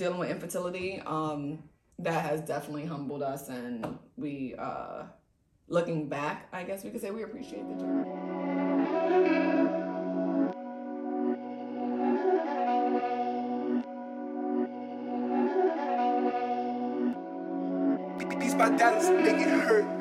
dealing with infertility. Um, that has definitely humbled us, and we, uh, looking back, I guess we could say we appreciate the journey. My it hurt.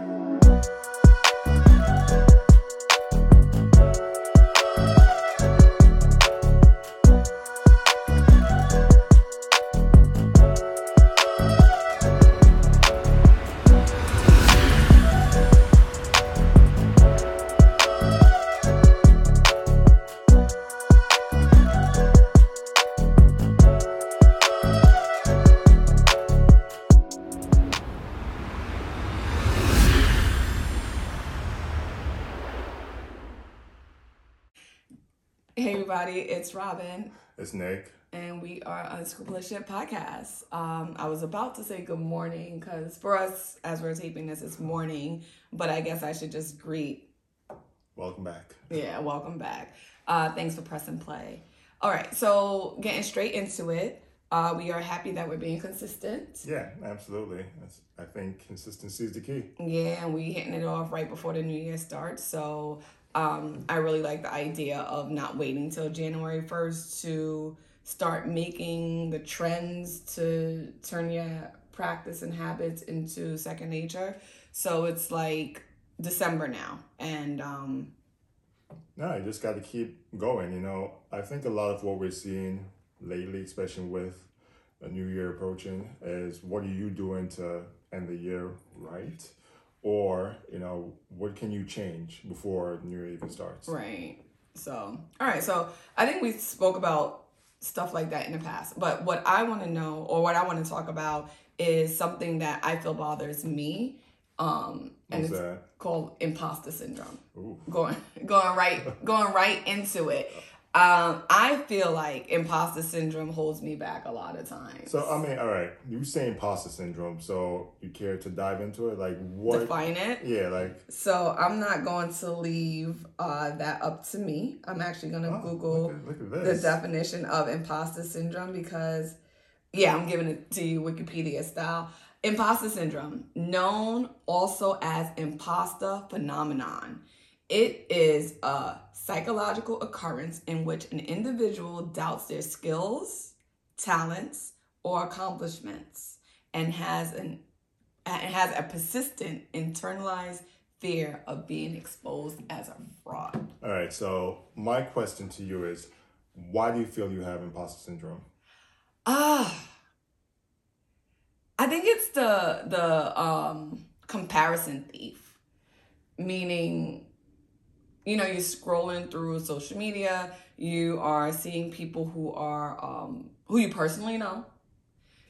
Everybody, it's Robin, It's Nick. and we are Unscrupulous Shit Podcast. Um, I was about to say good morning because for us, as we're taping this, it's morning, but I guess I should just greet Welcome back. Yeah, welcome back. Uh, thanks for pressing play. All right, so getting straight into it, uh, we are happy that we're being consistent. Yeah, absolutely. That's, I think consistency is the key. Yeah, and we hitting it off right before the new year starts. So um, I really like the idea of not waiting till January 1st to start making the trends to turn your practice and habits into second nature. So it's like December now. And um, No, you just got to keep going. You know, I think a lot of what we're seeing lately, especially with a new year approaching, is what are you doing to end the year right? Or, you know, what can you change before New Year even starts? Right. So, all right. So, I think we spoke about stuff like that in the past. But what I want to know, or what I want to talk about, is something that I feel bothers me. Um, and What's it's that? called imposter syndrome. Ooh. Going, going right, going right into it. Um, I feel like imposter syndrome holds me back a lot of times. So, I mean, all right, you say imposter syndrome, so you care to dive into it? Like, what? define it. Yeah, like, So I'm not going to leave uh, that up to me. I'm actually going to oh, Google look at, look at the definition of imposter syndrome because, yeah, I'm giving it to you Wikipedia style. Imposter syndrome, known also as imposter phenomenon. It is a psychological occurrence in which an individual doubts their skills, talents, or accomplishments and has an and has a persistent internalized fear of being exposed as a fraud. All right, so my question to you is why do you feel you have imposter syndrome? Ah, I think it's the the um comparison thief, meaning, you know, you're scrolling through social media, you are seeing people who are um who you personally know.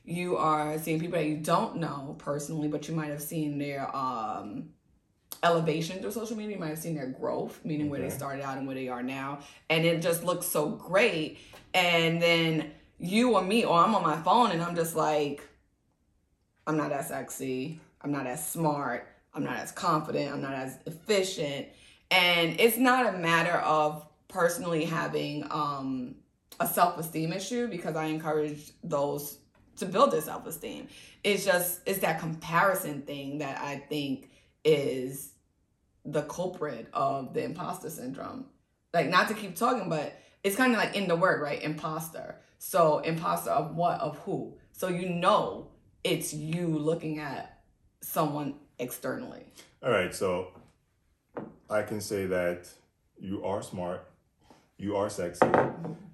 You are seeing people that you don't know personally, but you might have seen their um elevation through social media. You might have seen their growth, meaning where they started out and where they are now. And it just looks so great. And then you or me, or I'm on my phone and I'm just like, I'm not as sexy. I'm not as smart. I'm not as confident. I'm not as efficient. And it's not a matter of personally having um, a self esteem issue because I encourage those to build their self esteem. It's just, it's that comparison thing that I think is the culprit of the imposter syndrome. Like, not to keep talking, but it's kind of like in the word, right? Imposter. So, imposter of what? Of who? So, you know, it's you looking at someone externally. All right, so I can say that you are smart, you are sexy,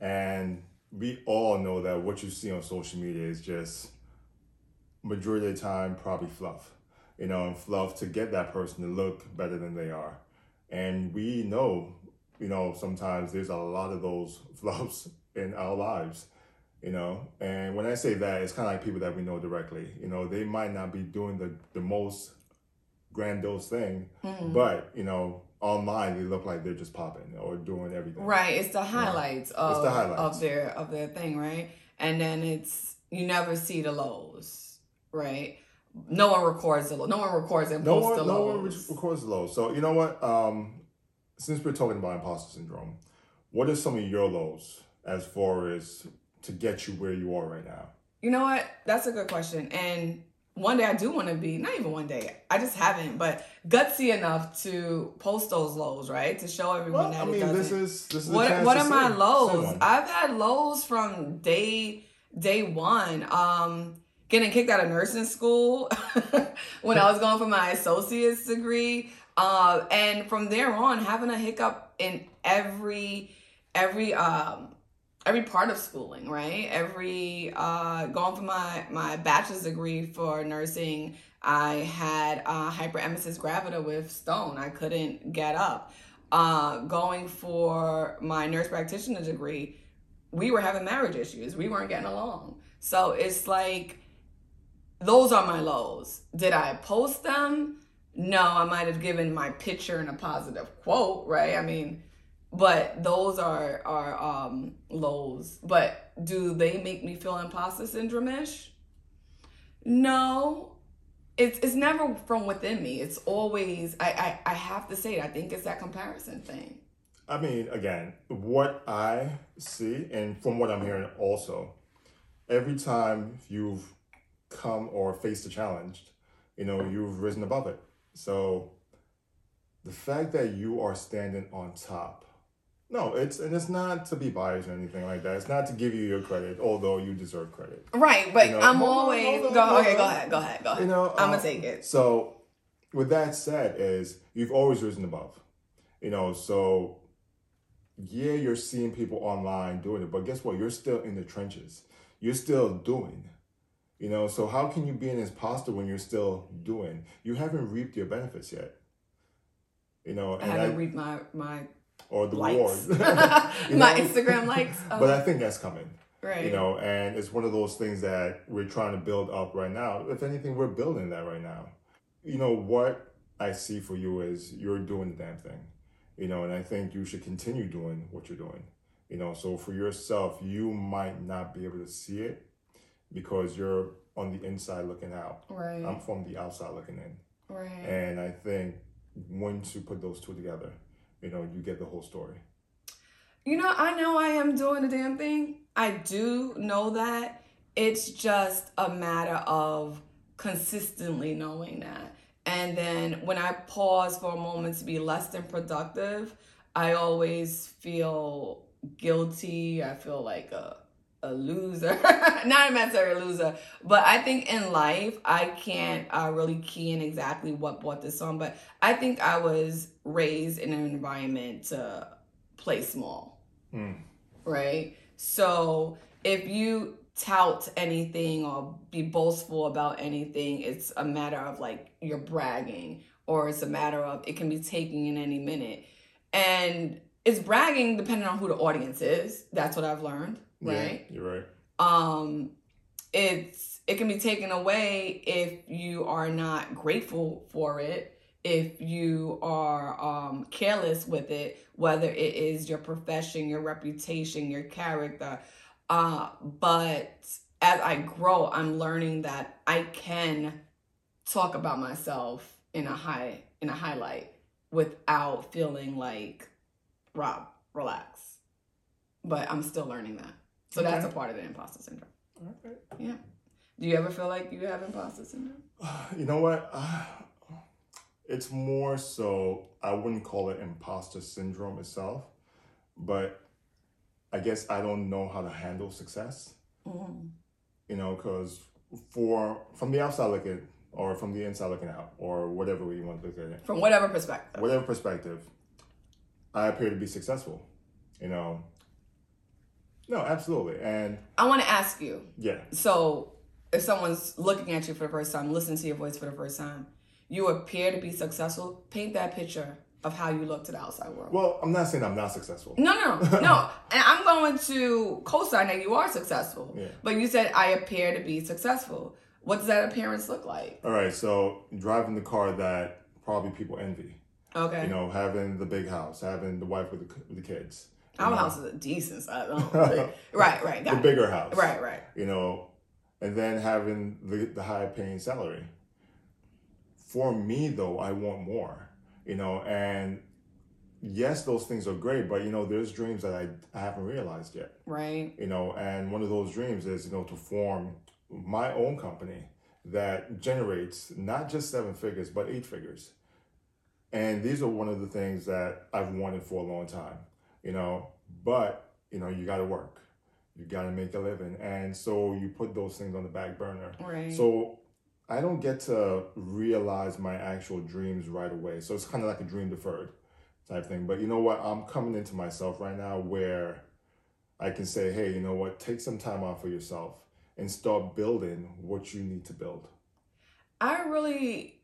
and we all know that what you see on social media is just majority of the time probably fluff. You know, and fluff to get that person to look better than they are. And we know, you know, sometimes there's a lot of those fluffs in our lives you know and when i say that it's kind of like people that we know directly you know they might not be doing the the most grandiose thing mm-hmm. but you know online they look like they're just popping or doing everything Right. It's the highlights of the highlights. of their of their thing, right? And then it's you never see the lows, right? No one records the low. No one records and no one the no one records the lows so you know what um since we're talking about imposter syndrome what are some of your lows as far as to get you where you are right now You know what? That's a good question. And one day I do want to be, not even one day, I just haven't, but gutsy enough to post those lows, right? To show everyone Well, that I it mean, doesn't. this is this is what what are my lows? I've had lows from day day one. Um, getting kicked out of nursing school when I was going for my associate's degree. Uh, and from there on, having a hiccup in every every um every part of schooling, right? Every uh going for my my bachelor's degree for nursing, I had uh hyperemesis gravidarum with stone. I couldn't get up. Uh going for my nurse practitioner degree, we were having marriage issues. We weren't getting along. So it's like those are my lows. Did I post them? No, I might have given my picture and a positive quote, right? I mean, but those are are um lows. But do they make me feel imposter syndrome-ish? No. It's it's never from within me. It's always I, I I have to say it. I think it's that comparison thing. I mean, again, what I see, and from what I'm hearing also, every time you've come or faced a challenge, you know, you've risen above it. So the fact that you are standing on top, no, it's and it's not to be biased or anything like that. It's not to give you your credit, although you deserve credit. Right, but You know, I'm always go hold okay, go ahead, go ahead, go ahead. You know, I'm gonna um, take it. So, with that said, is you've always risen above. You know, so yeah, you're seeing people online doing it, but guess what? You're still in the trenches. You're still doing. You know, so how can you be an imposter when you're still doing? You haven't reaped your benefits yet. You know, I and haven't I, read my my or the likes, reward. my Instagram likes. Oh, But I think that's coming. right. You know, and it's one of those things that we're trying to build up right now. If anything, we're building that right now. You know, what I see for you is you're doing the damn thing. You know, and I think you should continue doing what you're doing. You know, so for yourself, you might not be able to see it because you're on the inside looking out. right. I'm from the outside looking in. right. And I think once you put those two together, you know, you get the whole story. You know, I know I am doing the damn thing. I do know that. It's just a matter of consistently knowing that. And then when I pause for a moment to be less than productive, I always feel guilty. I feel like a a loser. Not a necessarily a loser, but I think in life I can't uh, really key in exactly what brought this on. But I think I was raised in an environment to play small Mm. right? So if you tout anything or be boastful about anything, it's a matter of like you're bragging, or it's a matter of it can be taken in any minute. And it's bragging depending on who the audience is. That's what I've learned, right? Yeah, you're right. um it's it can be taken away if you are not grateful for it if you are um careless with it whether it is your profession your reputation your character uh but as i grow i'm learning that i can talk about myself in a high in a highlight without feeling like rob relax but i'm still learning that so that's a part of the imposter syndrome Okay. yeah. Do you ever feel like you have imposter syndrome? You know what? Uh, it's more so, I wouldn't call it imposter syndrome itself, but I guess I don't know how to handle success, Mm. you know, because for from the outside looking, or from the inside looking out, or whatever you want to look at it, From whatever perspective. whatever perspective, I appear to be successful, you know. No, absolutely. And I want to ask you. yeah, So, if someone's looking at you for the first time, listening to your voice for the first time, you appear to be successful. Paint that picture of how you look to the outside world. well, I'm not saying I'm not successful. No, no, no. And I'm going to co-sign that you are successful. Yeah. But you said I appear to be successful. What does that appearance look like? All right, so driving the car that probably people envy. Okay. you know, having the big house, having the wife with the, with the kids. Our know, house is a decent size. Don't right, right. The it. bigger house. Right, right. You know, and then having the, the high paying salary. For me, though, I want more, you know, and yes, those things are great, but, you know, there's dreams that I, I haven't realized yet, Right. you know, and one of those dreams is, you know, to form my own company that generates not just seven figures but eight figures. And these are one of the things that I've wanted for a long time, you know. But you know, you got to work, you got to make a living, and so you put those things on the back burner. Right. So I don't get to realize my actual dreams right away. So it's kind of like a dream deferred type thing. But you know what? I'm coming into myself right now where I can say, hey, you know what? Take some time off for yourself and start building what you need to build. I really,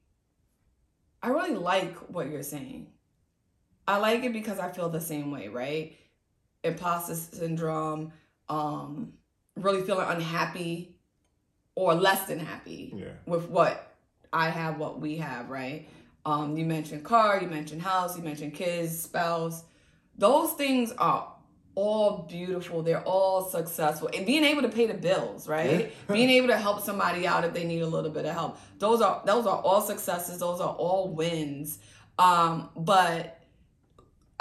I really like what you're saying. I like it because I feel the same way, right? Imposter syndrome, um, really feeling unhappy or less than happy Yeah. with what I have, what we have, right? Um, you mentioned car, you mentioned house, you mentioned kids, spouse. Those things are all beautiful. They're all successful. And being able to pay the bills, right? Yeah. being able to help somebody out if they need a little bit of help. Those are those are all successes. Those are all wins. Um, but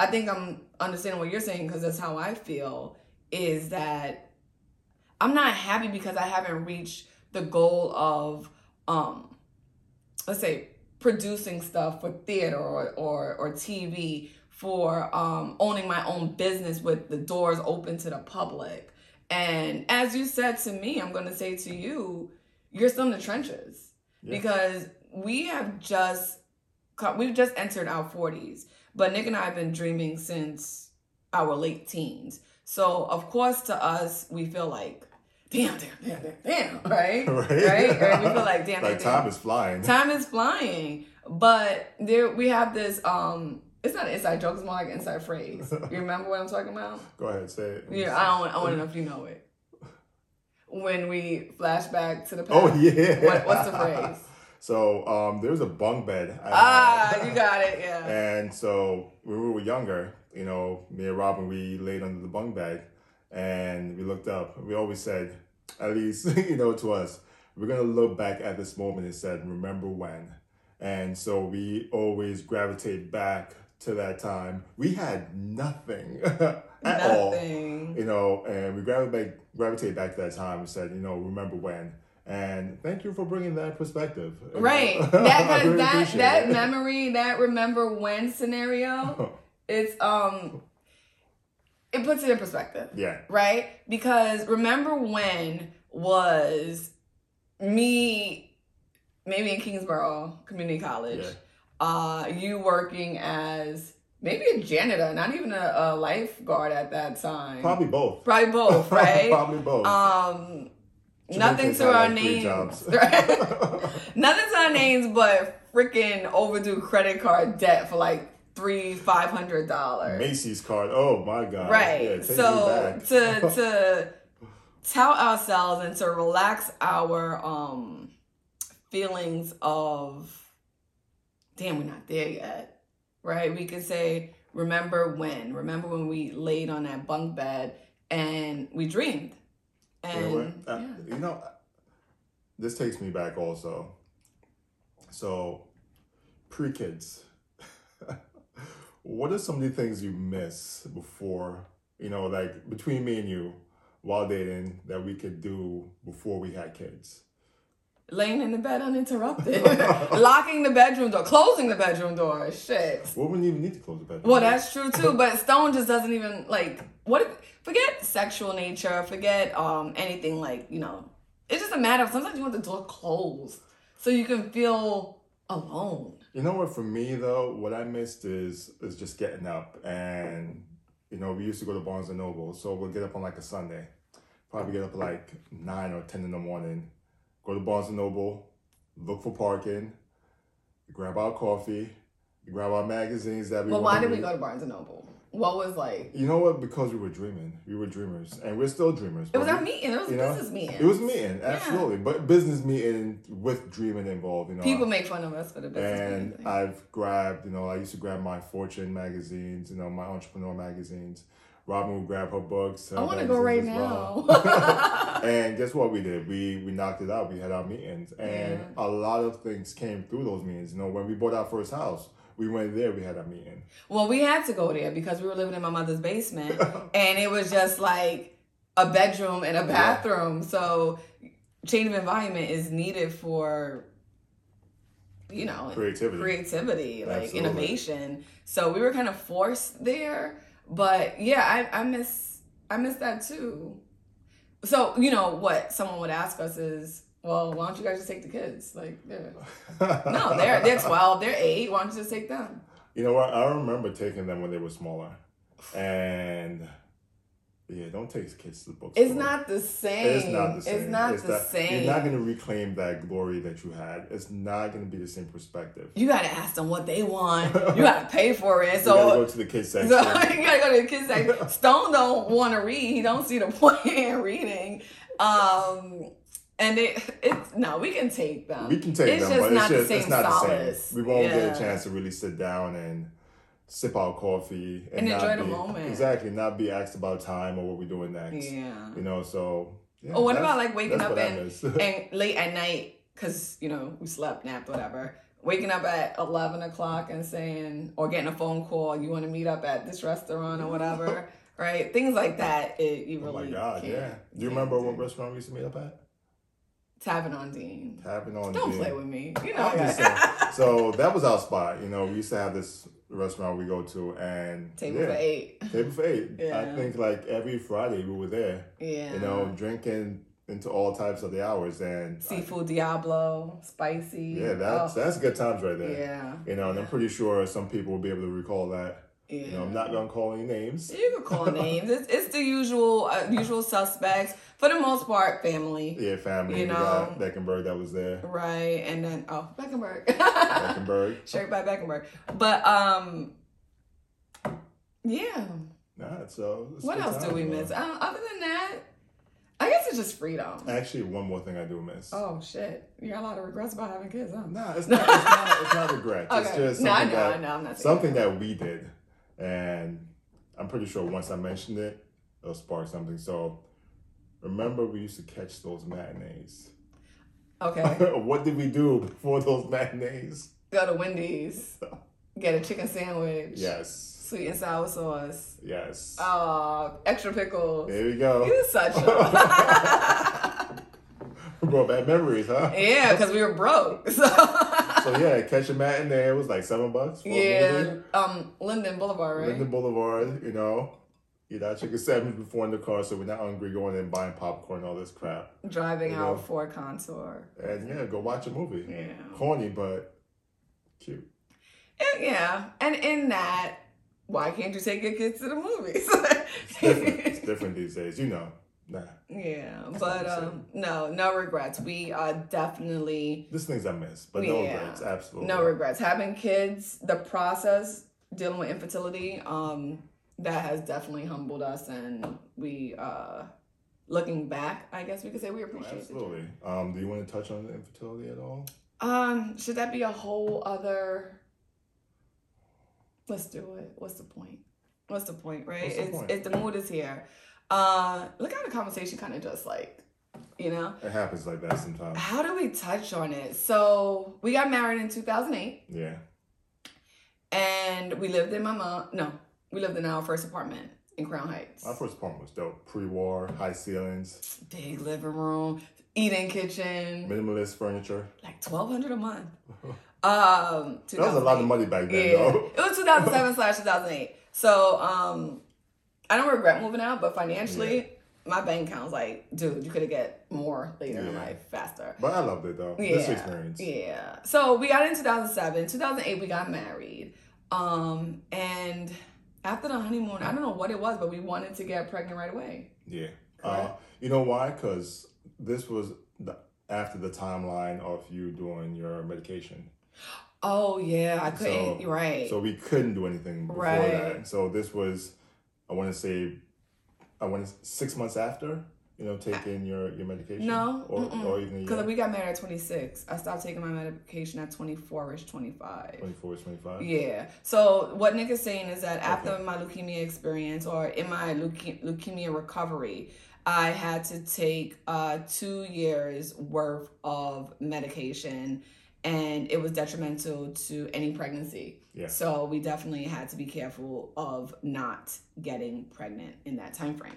I think I'm understanding what you're saying because that's how I feel. Is that I'm not happy because I haven't reached the goal of um let's say producing stuff for theater or or, or TV for um owning my own business with the doors open to the public. And as you said to me, I'm going to say to you, you're still in the trenches Yeah. because we have just we've just entered our 40s, but Nick and I have been dreaming since our late teens. So of course, to us, we feel like, damn, damn, damn, damn, damn, right? Right. Right? Right? We feel like, damn, like damn, time damn. is flying. Time is flying. But there, we have this. um It's not an inside joke. It's more like an inside phrase. You remember what I'm talking about? Go ahead, say it. Yeah, I don't. I want to know if you know it. When we flash back to the past. Oh yeah. What, what's the phrase? So um, there was a bunk bed. Ah, you got it. Yeah. And so when we were younger, you know, me and Robin, we laid under the bunk bed and we looked up. We always said, at least, you know, to us, we're going to look back at this moment and said, remember when. And so we always gravitate back to that time. We had nothing at all. You know, and we gravitate, gravitate back to that time and said, you know, remember when. And thank you for bringing that perspective. Right. That really that that it. memory, that remember when scenario, it's um it puts it in perspective. Yeah. Right? Because remember when was me maybe in Kingsborough Community College. Yeah. Uh you working as maybe a janitor, not even a, a lifeguard at that time. Probably both. Probably both, right? Probably both. Um, nothing to our like, names. nothing to our names, but freaking overdue credit card debt for like three, five hundred dollars. Macy's card. Oh my god. Right. Yeah, so to to tell ourselves and to relax our um feelings of damn, we're not there yet. Right? We can say, remember when? Remember when we laid on that bunk bed and we dreamed. And? Uh, yeah. you know, this takes me back also. So, pre kids, what are some of the things you miss before, you know, like between me and you while dating that we could do before we had kids? laying in the bed uninterrupted, locking the bedroom door, closing the bedroom door. Shit. We wouldn't even need to close the bedroom. Well, that's true too. But Stone just doesn't even like what. If, forget sexual nature. Forget um anything like you know. It's just a matter of sometimes you want the door closed so you can feel alone. You know what? For me though, what I missed is is just getting up, and you know, we used to go to Barnes and Noble, so we'll get up on like a Sunday, probably get up like nine or ten in the morning, go to Barnes and Noble, look for parking, grab our coffee, grab our magazines that we. But wanna why did we go to Barnes and Noble? What was like? You know what? Because we were dreaming. We were dreamers, and we're still dreamers. It was our meeting. It was a you know, business meeting. It was meeting, absolutely, but business meeting with dreaming involved. You know, People make fun of us for the business and meeting. I've grabbed, you know, I used to grab my Fortune magazines, you know, my entrepreneur magazines. Robin would grab her books. her I want to go right well. now. and guess what we did? We we knocked it out. We had our meetings, and Yeah. a lot of things came through those meetings. You know, when we bought our first house, we went there. We had a meeting. Well, we had to go there because we were living in my mother's basement, and it was just like a bedroom and a bathroom. So change of environment is needed for you know Creativity. creativity like Absolutely. innovation so we were kind of forced there but yeah i i miss i miss that too so you know what someone would ask us is well why don't you guys just take the kids like they're no they're they're 12 they're 8 why don't you just take them You know what? I remember taking them when they were smaller, and yeah, don't take kids to the bookstore. it's not the same It's not the same. it's not It's the not- same You're not going to reclaim that glory that you had. It's not going to be the same perspective. you gotta ask them what they want you gotta pay for it you gotta so go to the kids section. So you gotta go to the kids section. Stone don't want to read. He don't see the point in reading. Um, and it, it's no, we can take them. we can take it's them, just but not it's just the same it's not the same. We won't get a chance to really sit down and sip our coffee And not enjoy the moment. Exactly, not be asked about time or what we're doing next. Yeah. You know, so. Yeah, Oh, what about like waking up and, and late at night because you know we slept, napped, whatever. Waking up at eleven o'clock and saying, or getting a phone call, you want to meet up at this restaurant or whatever, right? Things like that. It, you Oh my God, yeah. Do you remember what restaurant we used to meet up at? Tavern on Dean. Tavern on Dean. Don't Dean. play with me. You know. I'm just saying. So that was our spot. You know, we used to have this restaurant we go to, and Table yeah, for eight. Table for eight. Yeah. I think like every Friday we were there. Yeah. You know, drinking into all types of the hours, and seafood Diablo, spicy. yeah, that's Oh, that's good times right there. yeah. You know, and I'm pretty sure some people will be able to recall that. Yeah. You know, I'm not gonna call any names. You can call names. It's, it's the usual uh, usual suspects for the most part. Family, Yeah, family. You know. Beckenberg that was there. right? And then oh, Beckenberg, Beckenberg. straight by Beckenberg. But um, yeah. Nah, so it's What else do we miss? Um, other than that, I guess it's just freedom. Actually, one more thing I do miss. Oh shit! You got a lot of regrets about having kids, huh? Nah, it's not. It's not. It's not regret. It's Okay. just No, I know, that I know, I'm not something that we did, and I'm pretty sure once I mentioned it, it'll spark something. So, remember we used to catch those matinees. Okay. what did we do before those matinees? Go to Wendy's, get a chicken sandwich. Yes, Sweet and sour sauce. yes. Oh, extra pickles. there we go. You such a. We brought back memories, huh? yeah, because we were broke. So. So yeah, catch a matinee. It was like seven bucks. For a yeah, um, Linden Boulevard, right? Linden Boulevard, you know. Eat our chicken sandwich before in the car so we're not hungry going and buying popcorn and all this crap. Driving You know. Ford Contour. And yeah, go watch a movie. Yeah. Corny, but cute. And, yeah, and in that, why can't you take your kids to the movies? It's different. it's different these days, you know. Nah. yeah, That's but um, no, no regrets. We are definitely There's things I miss, but no Yeah. regrets. Absolutely. no regrets. Having kids, the process dealing with infertility, um, that has definitely humbled us, and we, uh, looking back, I guess we could say we appreciate it. Absolutely. Um, do you want to touch on the infertility at all? Um, should that be a whole other? Let's do it. What's the point? What's the point, right? The it's point? it's the mood is here. Uh, look how the conversation kind of just like, you know, It happens like that sometimes. how do we touch on it? So we got married in two thousand eight, Yeah. and we lived in my mom. No, we lived in our first apartment in Crown Heights. My first apartment was dope. Pre-war, high ceilings, Big living room, eating kitchen, minimalist furniture. like twelve hundred a month. Um, That was a lot of money back then, Yeah, though. it was 2007 slash 2008. So um, I don't regret moving out, but financially, my bank account was like, dude, you could have get more later in life faster. But I loved it though. Yeah, This experience. yeah. So we got in 2007. 2008, we got married. Um, and after the honeymoon, I don't know what it was, but we wanted to get pregnant right away. Yeah. Uh, you know why? Because this was the, after the timeline of you doing your medication. Oh yeah, I couldn't. So- right. So we couldn't do anything before Right. that. So this was, I want to say, I want to six months after, you know, taking your, your medication. no, Or, or even because we got married at 26. I stopped taking my medication at 24ish, 25. 24 ish, 25. Yeah. So what Nick is saying is that after Okay. my leukemia experience or in my leuke- leukemia recovery, I had to take uh, two years worth of medication, and it was detrimental to any pregnancy. Yeah. So we definitely had to be careful of not getting pregnant in that time frame.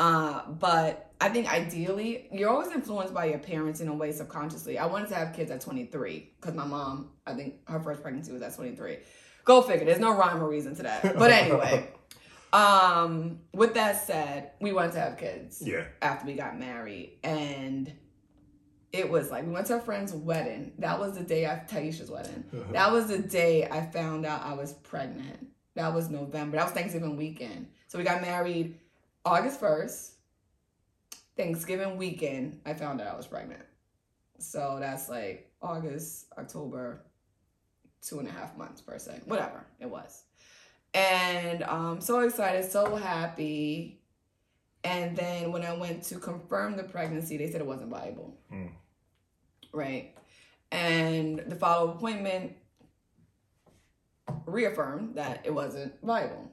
Uh, but I think ideally, you're always influenced by your parents in a way subconsciously. I wanted to have kids at 23 because my mom, I think her first pregnancy was at 23. Go figure. There's no rhyme or reason to that. But anyway, um, with that said, we wanted to have kids Yeah. after we got married, and it was like we went to a friend's wedding. That was the day of Taisha's wedding. That was the day I found out I was pregnant. That was November. That was Thanksgiving weekend. So we got married August 1st. Thanksgiving weekend, I found out I was pregnant. So that's like August, October, two and a half months per se. Whatever it was. And um so excited, so happy. And then when I went to confirm the pregnancy, they said it wasn't viable. Mm. Right. And the follow-up appointment reaffirmed that it wasn't viable.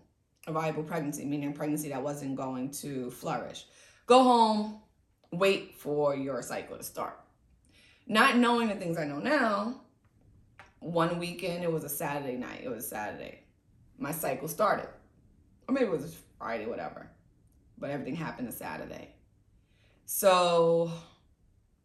A viable pregnancy, meaning a pregnancy that wasn't going to flourish. Go home, wait for your cycle to start. Not knowing the things I know now, one weekend, it was a Saturday night. It was Saturday. My cycle started. Or maybe it was Friday, whatever. But everything happened a Saturday. So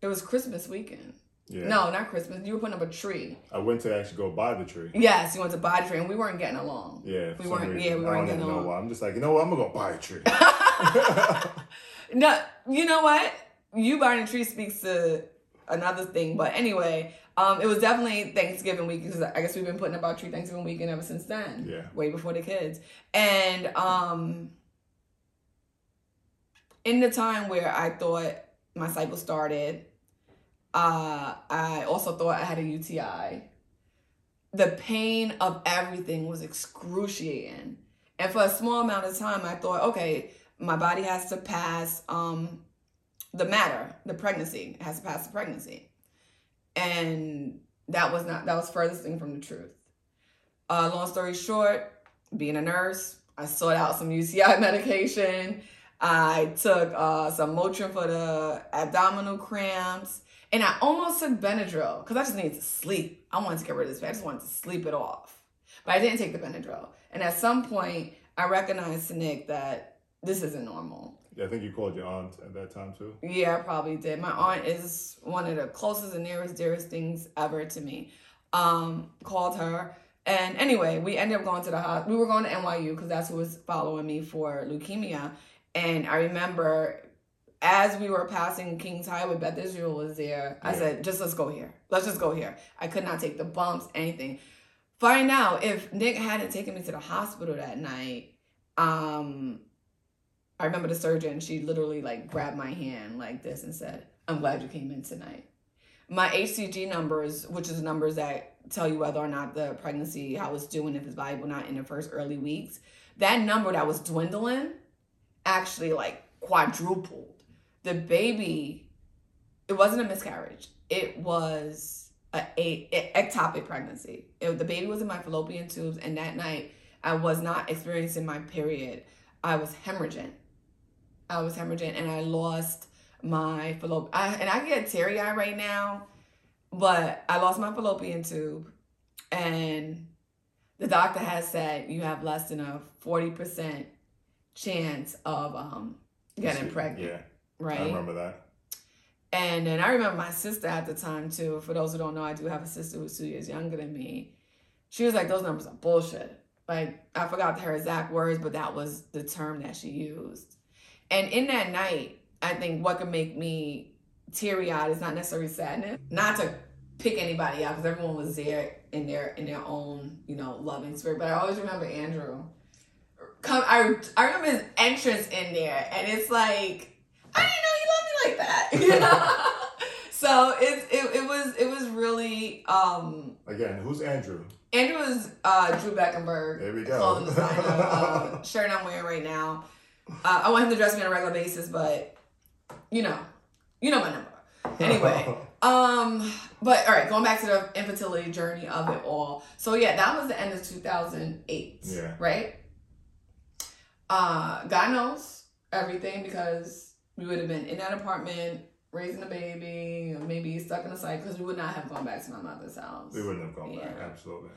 it was Christmas weekend. Yeah. No, not Christmas. You were putting up a tree. I went to actually go buy the tree. Yes, you went to buy the tree, and we weren't getting along. Yeah. We weren't- reason. yeah, we I weren't don't getting along. why. I'm just like, you know what? I'm gonna go buy a tree. no, you know what? You buying a tree speaks to another thing, but anyway, um, it was definitely Thanksgiving week because I guess we've been putting up our tree Thanksgiving weekend ever since then. Yeah. way before the kids, and um, in the time where I thought my cycle started, uh, I also thought I had a UTI. The pain of everything was excruciating. And for a small amount of time, I thought, okay, my body has to pass um, the matter, the pregnancy. It has to pass the pregnancy. And that was not, that was furthest thing from the truth. Uh, long story short, being a nurse, I sought out some UTI medication. I took uh, some Motrin for the abdominal cramps. And I almost took Benadryl because I just needed to sleep. I wanted to get rid of this. I just wanted to sleep it off. But I didn't take the Benadryl. And at some point, I recognized to Nick that this isn't normal. Yeah, I think you called your aunt at that time too. Yeah, I probably did. My aunt is one of the closest and nearest, dearest things ever to me. Um, called her. And anyway, we ended up going to the hospital. We were going to NYU because that's who was following me for leukemia. And I remember as we were passing Kings Highway, Beth Israel was there. I said, just let's go here. Let's just go here. I could not take the bumps, anything. Find out if Nick hadn't taken me to the hospital that night. Um, I remember the surgeon, she literally like grabbed my hand like this and said, I'm glad you came in tonight. My HCG numbers, which is numbers that tell you whether or not the pregnancy, how it's doing, if it's viable or not in the first early weeks, that number that was dwindling actually like quadrupled. The baby, it wasn't a miscarriage. It was a, a, a ectopic pregnancy. It, the baby was in my fallopian tubes, and that night I was not experiencing my period. I was hemorrhaging. I was hemorrhaging, and I lost my fallopian. And I get teary eye right now, but I lost my fallopian tube, and the doctor has said you have less than a forty percent chance of um getting pregnant. Yeah. Right. I remember that. And then I remember my sister at the time too. For those who don't know, I do have a sister who's two years younger than me. She was like, "Those numbers are bullshit." Like I forgot her exact words, but that was the term that she used. And in that night, I think what could make me teary eyed is not necessarily sadness, not to pick anybody out because everyone was there in their in their own you know loving spirit. But I always remember Andrew. Come, I I remember his entrance in there, and it's like I didn't know you loved me like that. You know? so it, it it was it was really um Again, who's Andrew? Andrew was uh Drew Beckenberg There we go. clothing designer uh, shirt I'm wearing right now. Uh, I want him to dress me on a regular basis, but you know, you know my number. Anyway, um, but all right, going back to the infertility journey of it all. So yeah, that was the end of 2008. Yeah. Right. Uh, God knows everything because we would have been in that apartment raising a baby, maybe stuck in a cycle because we would not have gone back to my mother's house. we wouldn't have gone back. Absolutely.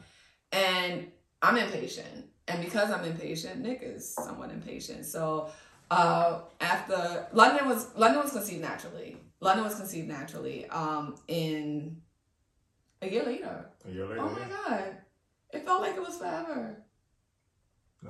And I'm impatient. And because I'm impatient, Nick is somewhat impatient. So Uh, after London was London was conceived naturally. London was conceived naturally. Um, in a year later. A year later. Oh my god, it felt like it was forever.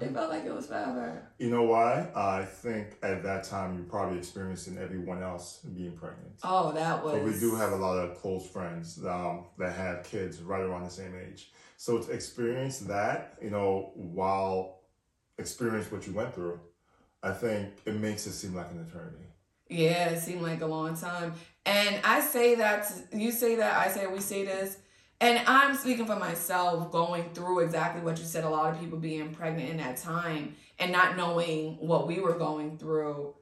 It felt like it was forever. You know why? I think at that time you're probably experiencing everyone else being pregnant. Oh, that was. But we do have a lot of close friends um, that have kids right around the same age. So to experience that, you know, while experience what you went through, I think it makes it seem like an eternity. Yeah, it seemed like a long time. And I say that, you say that, I say we say this. And I'm speaking for myself, going through exactly what you said. A lot of people being pregnant in that time and not knowing what we were going through.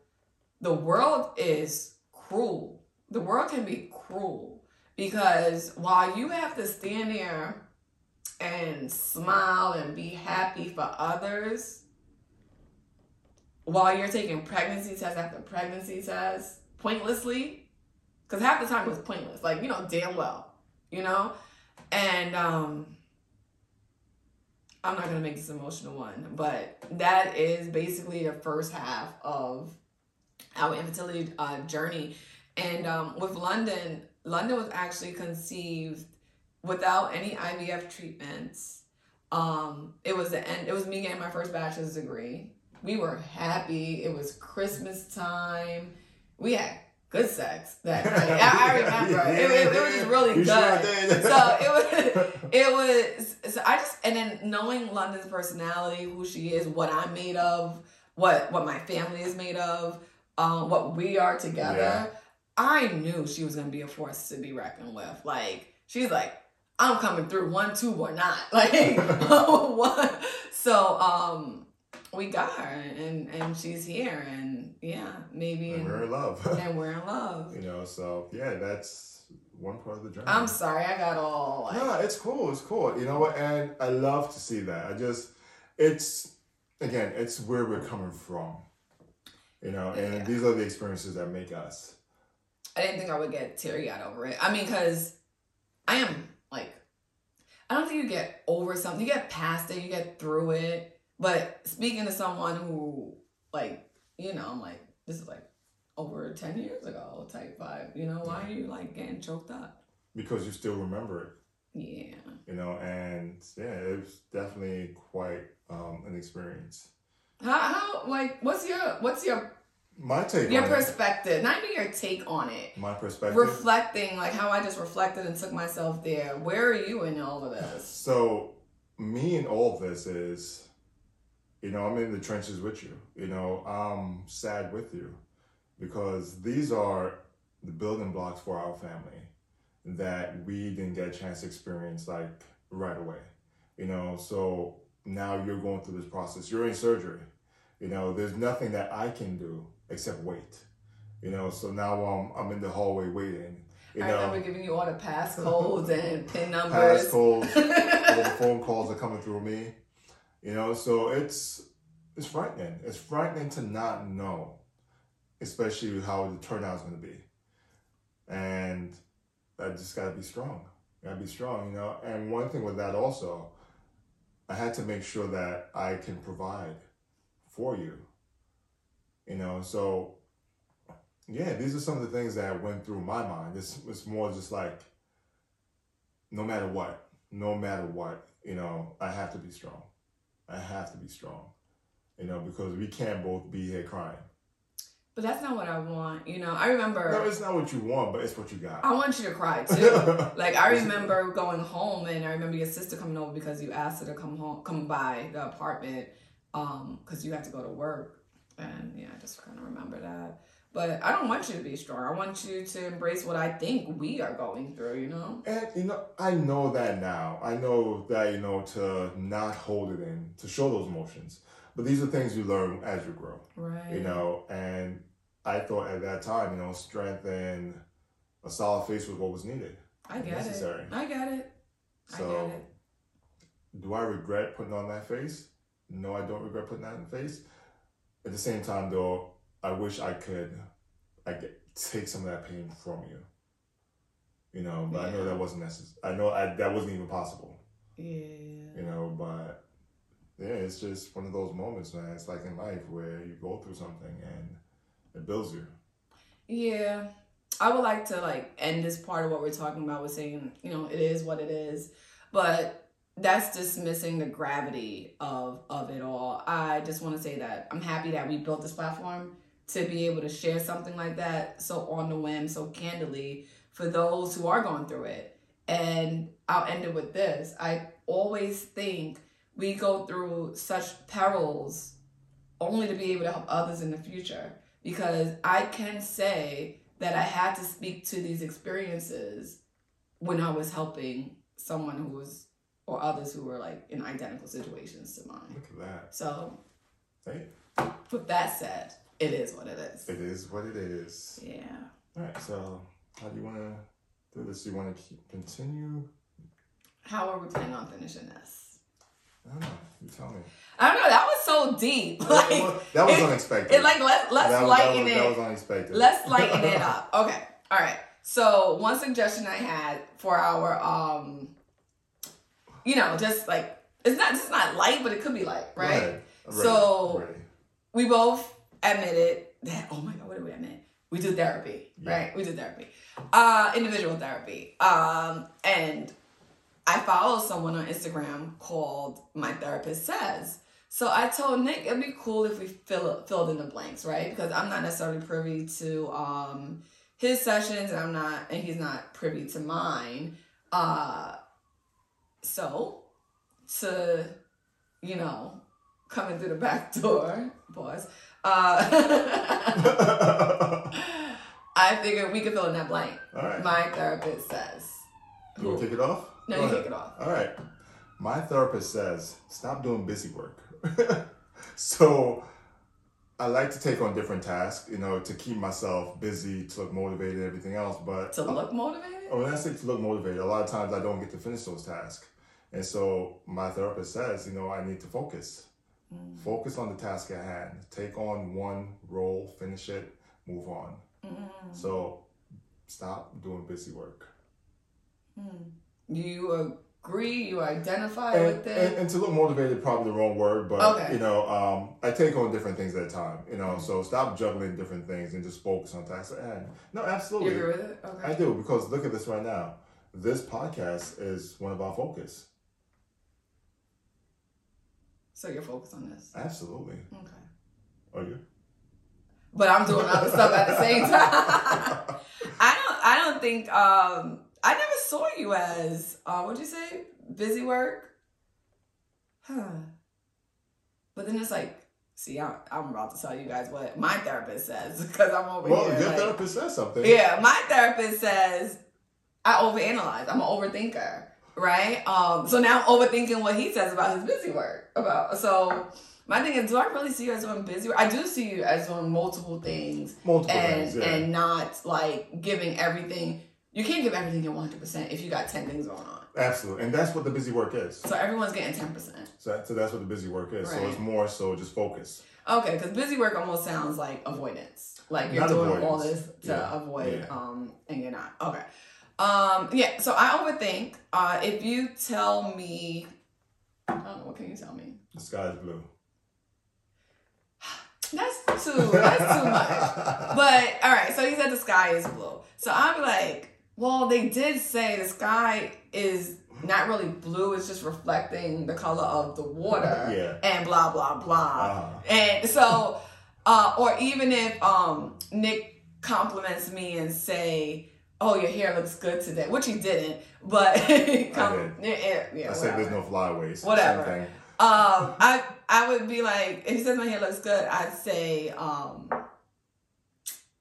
The world is cruel. The world can be cruel because while you have to stand there and smile and be happy for others, while you're taking pregnancy test after pregnancy test pointlessly, because half the time it was pointless. Like, you know, damn well, you know? And um I'm not gonna make this emotional one, but that is basically the first half of our infertility uh, journey. And um, with London, London was actually conceived without any IVF treatments. Um, it was the end. It was me getting my first bachelor's degree. We were happy. It was Christmas time. We had good sex that night. I, I remember Yeah, it, it, it was really good. sure so it was it was so I just and then knowing London's personality, who she is, what I'm made of, what what my family is made of, um, what we are together. Yeah. I knew she was gonna be a force to be reckoned with. Like she's like, I'm coming through one, two, or not. Like what? So um, we got her, and and she's here, and yeah, maybe, And we're in love. and we're in love. you know, so yeah, that's one part of the journey. I'm sorry, I got all like. No, it's cool. It's cool. You know what? And I love to see that. I just, it's again, it's where we're coming from. You know, and Yeah. these are the experiences that make us. I didn't think I would get teary eyed over it. I mean, because I am like, I don't think you get over something. You get past it, you get through it. But speaking to someone who, like, you know, I'm like, this is like over 10 years ago, type vibe. You know, why are you like getting choked up? because you still remember it, Yeah. you know, and yeah, it was definitely quite um, an experience. How, how, like, what's your, what's your, My take your on it, perspective? Not even your take on it. my perspective. Reflecting, like how I just reflected and took myself there. Where are you in all of this? So, me and all of this is, you know, I'm in the trenches with you. You know, I'm sad with you because these are the building blocks for our family that we didn't get a chance to experience like right away. You know, so now you're going through this process. You're in surgery. You know, there's nothing that I can do except wait. You know, so now um, I'm in the hallway waiting. You I know, remember giving you all the passcodes and pin numbers. passcodes, all the phone calls are coming through me. You know, so it's it's frightening. It's frightening to not know, especially how the turnout's going to be. And I just got to be strong. Got to be strong, you know. And one thing with that also, I had to make sure that I can provide for you. You know, so yeah, these are some of the things that went through my mind. It's it's more just like no matter what, no matter what, you know, I have to be strong. I have to be strong. You know, because we can't both be here crying. But that's not what I want. You know, I remember No, it's not what you want, but it's what you got. I want you to cry too. like I remember going home and I remember your sister coming over because you asked her to come home, come by the apartment, um, because you had to go to work. And yeah, I just kind of remember that. But I don't want you to be strong. I want you to embrace what I think we are going through. You know. And you know, I know that now. I know that you know to not hold it in, to show those emotions. But these are things you learn as you grow. Right. You know, and I thought at that time, you know, strength and a solid face was what was needed. I get necessary. it. I get it. I So, get it. do I regret putting on that face? No, I don't regret putting that in the face. At the same time, though, I wish I could, I get take some of that pain from you. You know, but I know that wasn't necessary. I know I, that wasn't even possible. Yeah. You know, but yeah, it's just one of those moments, man. It's like in life where you go through something and it builds you. Yeah. I would like to like end this part of what we're talking about with saying, you know, it is what it is. But that's dismissing the gravity of of it all. I just want to say that I'm happy that we built this platform to be able to share something like that so on the whim, so candidly for those who are going through it. And I'll end it with this. I always think we go through such perils only to be able to help others in the future because I can say that I had to speak to these experiences when I was helping someone who was or others who were like in identical situations to mine. Look at that. So Hey, with that said, it is what it is. it is what it is. Yeah. All right, so how do you want to do this? Do You want to keep, continue? How are we planning on finishing this? I don't know. You tell me. I don't know. That was so deep. that Like was, that was it- unexpected. it like let let's that, lighten that was, it. That was unexpected. Let's lighten it up. Okay. All right. So one suggestion I had for our um you know, just like it's not just not light, but it could be light, right? I'm. So- I'm. We both admitted that oh my god, what did we admit? We do therapy, Yeah. right? We do therapy. Uh individual therapy. Um and I follow someone on Instagram called My Therapist Says. So I told Nick it'd be cool if we fill filled in the blanks, right? Because I'm not necessarily privy to um his sessions and I'm not and he's not privy to mine. Uh so to you know coming through the back door, pause. Uh I figured we could fill in that blank. All right. My therapist says. you want to kick it off? No, Go you ahead. kick it off. All right. My therapist says stop doing busy work. so I like to take on different tasks, you know, to keep myself busy, to look motivated, and everything else. But To look motivated? Oh, when I say to look motivated, a lot of times I don't get to finish those tasks. And so my therapist says, you know, I need to focus. Mm. Focus on the task at hand. Take on one role, finish it, move on. Mm. So stop doing busy work. You agree? You identify And, with it? and to look motivated, probably the wrong word, but Okay. you know, um, I take on different things at a time. You know, so stop juggling different things and just focus on tasks at hand. No, you absolutely, agree with it? Okay. I do because look at this right now. This podcast is one of our focus. So you're focused on this. Absolutely. Okay. Are you? But I'm doing other stuff at the same time. I don't I don't think um I never saw you as uh what'd you say? Busy work? Huh. But then it's like See, I, I'm about to tell you guys what my therapist says because I'm over Well, here. your like- therapist says something. Yeah, my therapist says I overanalyze. I'm an overthinker, right? Um, so now I'm overthinking what he says about his busy work. About so my thing is, do I really see you as doing busy work? I do see you as doing multiple things Multiple and things. Yeah. and not like giving everything. You can't give everything your 100 percent if you got 10 things going on. Absolutely, and that's what the busy work is. So everyone's getting 10 percent. So, so that's what the busy work is. So it's more so just focus. Okay, because busy work almost sounds like avoidance. Like you're Not doing avoidance. all this to Yeah, avoid, yeah. um, and you're not. Okay. Um, yeah. So I overthink. Uh, if you tell me, I don't know. What can you tell me? The sky is blue. That's too. That's too much. But all right. So you said the sky is blue. So I'm like, well, they did say the sky is not really blue. It's just reflecting the color of the water. Yeah. And blah blah blah. Uh-huh. And so, uh, or even if um, Nick compliments me and say, "Oh, your hair looks good today," which you didn't, but com- did. yeah, yeah, I said there's no flyaways. Whatever. Um, I I would be like, if he says my hair looks good, I'd say, um,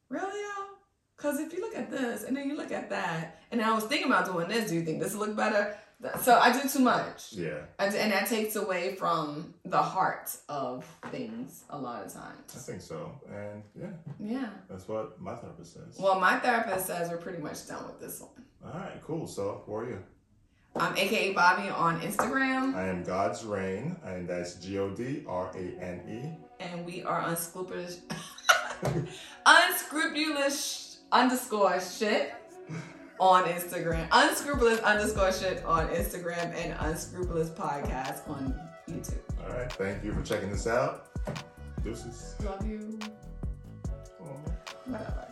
really? Because if you look at this and then you look at that, and I was thinking about doing this, do you think this look better? So I do too much. Yeah, And, and that takes away from the heart of things a lot of times. I think so. And yeah, Yeah. that's what my therapist says. Well, my therapist says we're pretty much done with this one. All right, cool. So, who are you? I'm AKA Bobby on Instagram, I am God's Rain, and that's G O D R A N E. and we are unscrupulous, unscrupulous underscore shit on Instagram, unscrupulous underscore shit on Instagram, and unscrupulous podcast on YouTube. All right. Thank you for checking this out. Deuces. Love you. Oh. Whatever.